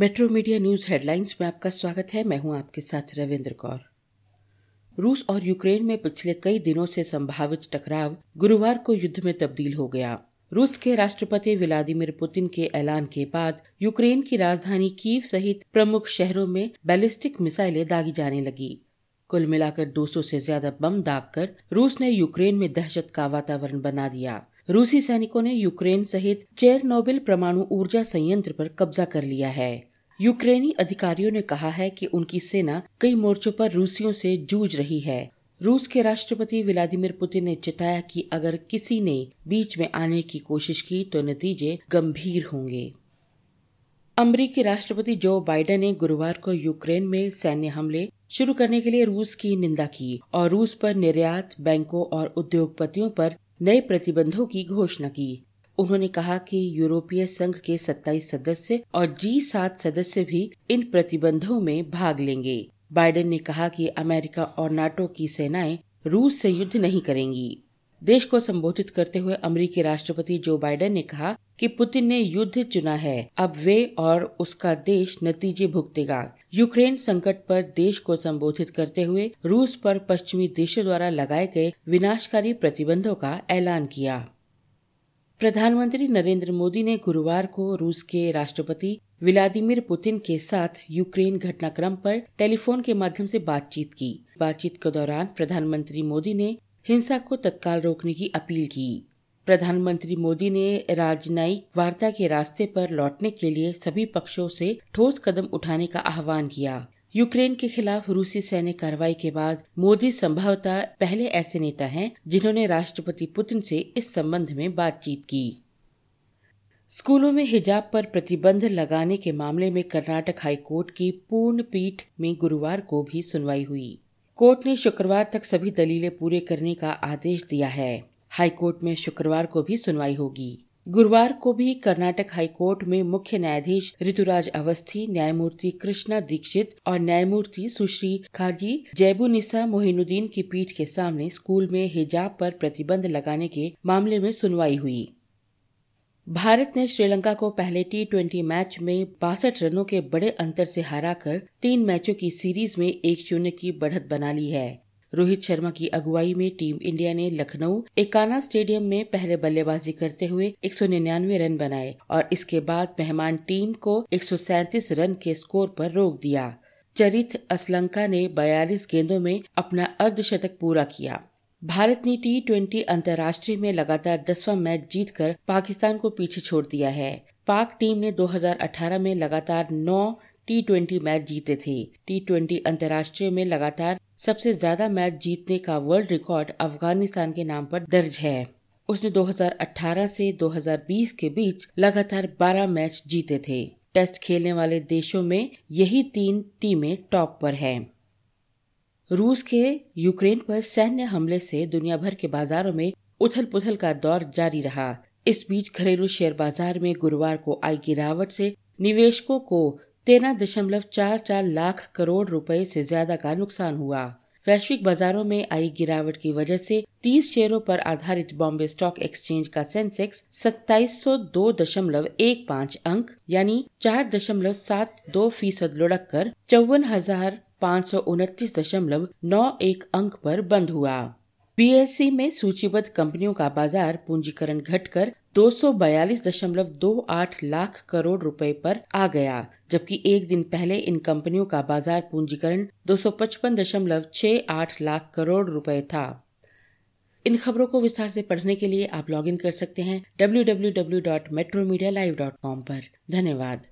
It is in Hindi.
मेट्रो मीडिया न्यूज़ हेडलाइंस में आपका स्वागत है। मैं हूँ आपके साथ रविंद्र कौर। रूस और यूक्रेन में पिछले कई दिनों से संभावित टकराव गुरुवार को युद्ध में तब्दील हो गया। रूस के राष्ट्रपति व्लादिमीर पुतिन के ऐलान के बाद यूक्रेन की राजधानी कीव सहित प्रमुख शहरों में बैलिस्टिक मिसाइलें दागी जाने लगी। कुल मिलाकर 200 से ज़्यादा बम दागकर रूस ने यूक्रेन में दहशत का वातावरण बना दिया। रूसी सैनिकों ने यूक्रेन सहित चेरनोबिल परमाणु ऊर्जा संयंत्र पर कब्जा कर लिया है। यूक्रेनी अधिकारियों ने कहा है कि उनकी सेना कई मोर्चों पर रूसियों से जूझ रही है। रूस के राष्ट्रपति व्लादिमीर पुतिन ने चिताया कि अगर किसी ने बीच में आने की कोशिश की तो नतीजे गंभीर होंगे। अमरीकी राष्ट्रपति जो बाइडेन ने गुरुवार को यूक्रेन में सैन्य हमले शुरू करने के लिए रूस की निंदा की और रूस पर निर्यात, बैंकों और उद्योगपतियों पर नए प्रतिबंधों की घोषणा की। उन्होंने कहा कि यूरोपीय संघ के 27 सदस्य और जी सात सदस्य भी इन प्रतिबंधों में भाग लेंगे। बाइडेन ने कहा कि अमेरिका और नाटो की सेनाएँ रूस से युद्ध नहीं करेंगी। देश को संबोधित करते हुए अमेरिकी राष्ट्रपति जो बाइडेन ने कहा कि पुतिन ने युद्ध चुना है, अब वे और उसका देश नतीजे भुगतेगा। यूक्रेन संकट पर देश को संबोधित करते हुए रूस पर पश्चिमी देशों द्वारा लगाए गए विनाशकारी प्रतिबंधों का ऐलान किया। प्रधानमंत्री नरेंद्र मोदी ने गुरुवार को रूस के राष्ट्रपति व्लादिमीर पुतिन के साथ यूक्रेन घटनाक्रम पर टेलीफोन के माध्यम से बातचीत की। बातचीत के दौरान प्रधानमंत्री मोदी ने हिंसा को तत्काल रोकने की अपील की। प्रधानमंत्री मोदी ने राजनयिक वार्ता के रास्ते पर लौटने के लिए सभी पक्षों से ठोस कदम उठाने का आह्वान किया। यूक्रेन के खिलाफ रूसी सैन्य कार्रवाई के बाद मोदी संभवतः पहले ऐसे नेता हैं जिन्होंने राष्ट्रपति पुतिन से इस संबंध में बातचीत की। स्कूलों में हिजाब पर प्रतिबंध लगाने के मामले में कर्नाटक हाईकोर्ट की पूर्ण पीठ में गुरुवार को भी सुनवाई हुई। कोर्ट ने शुक्रवार तक सभी दलीलें पूरे करने का आदेश दिया है। हाईकोर्ट में शुक्रवार को भी सुनवाई होगी। गुरुवार को भी कर्नाटक हाईकोर्ट में मुख्य न्यायाधीश ऋतुराज अवस्थी, न्यायमूर्ति कृष्णा दीक्षित और न्यायमूर्ति सुश्री खाजी जैबुनिसा मोहिनुद्दीन की पीठ के सामने स्कूल में हिजाब पर प्रतिबंध लगाने के मामले में सुनवाई हुई। भारत ने श्रीलंका को पहले टी ट्वेंटी मैच में बासठ रनों के बड़े अंतर से हराकर तीन मैचों की सीरीज़ में एक शून्य की बढ़त बना ली है। रोहित शर्मा की अगुवाई में टीम इंडिया ने लखनऊ, एकाना स्टेडियम में पहले बल्लेबाजी करते हुए एक सौ निन्यानवे रन बनाए और इसके बाद मेहमान टीम को एक सौ सैंतीस रन के स्कोर पर रोक दिया। चरित असलंका ने 42 गेंदों में अपना अर्धशतक पूरा किया। भारत ने टी ट्वेंटी अंतर्राष्ट्रीय में लगातार दसवां मैच जीतकर पाकिस्तान को पीछे छोड़ दिया है। पाक टीम ने 2018 में लगातार नौ टी ट्वेंटी मैच जीते थे। टी ट्वेंटी अंतर्राष्ट्रीय में लगातार सबसे ज़्यादा मैच जीतने का वर्ल्ड रिकॉर्ड अफ़गानिस्तान के नाम पर दर्ज है। उसने 2018 से 2020 के बीच लगातार 12 मैच जीते थे। टेस्ट खेलने वाले देशों में यही तीन टीमें टॉप पर हैं। रूस के यूक्रेन पर सैन्य हमले से दुनिया भर के बाजारों में उथल पुथल का दौर जारी रहा। इस बीच घरेलू शेयर बाज़ार में गुरुवार को आई गिरावट से निवेशकों को तेरह दशमलव चार चार लाख करोड़ रुपए से ज़्यादा का नुकसान हुआ। वैश्विक बाजारों में आई गिरावट की वजह से 30 शेयरों पर आधारित बॉम्बे स्टॉक एक्सचेंज का सेंसेक्स सत्ताईस सौ दो दशमलव एक पाँच अंक, यानी चार दशमलव सात दो फ़ीसद लुढ़क कर चौवन हज़ार पाँच सौ उनतीस दशमलव नौ एक अंक पर बंद हुआ। बीएससी में सूचीबद्ध कंपनियों का बाज़ार पूंजीकरण घटकर 242.28 लाख करोड़ रुपए पर आ गया, जबकि एक दिन पहले इन कंपनियों का बाज़ार पूंजीकरण 255.68 लाख करोड़ रुपए था। इन खबरों को विस्तार से पढ़ने के लिए आप लॉगिन कर सकते हैं www.metromedialive.com पर। धन्यवाद।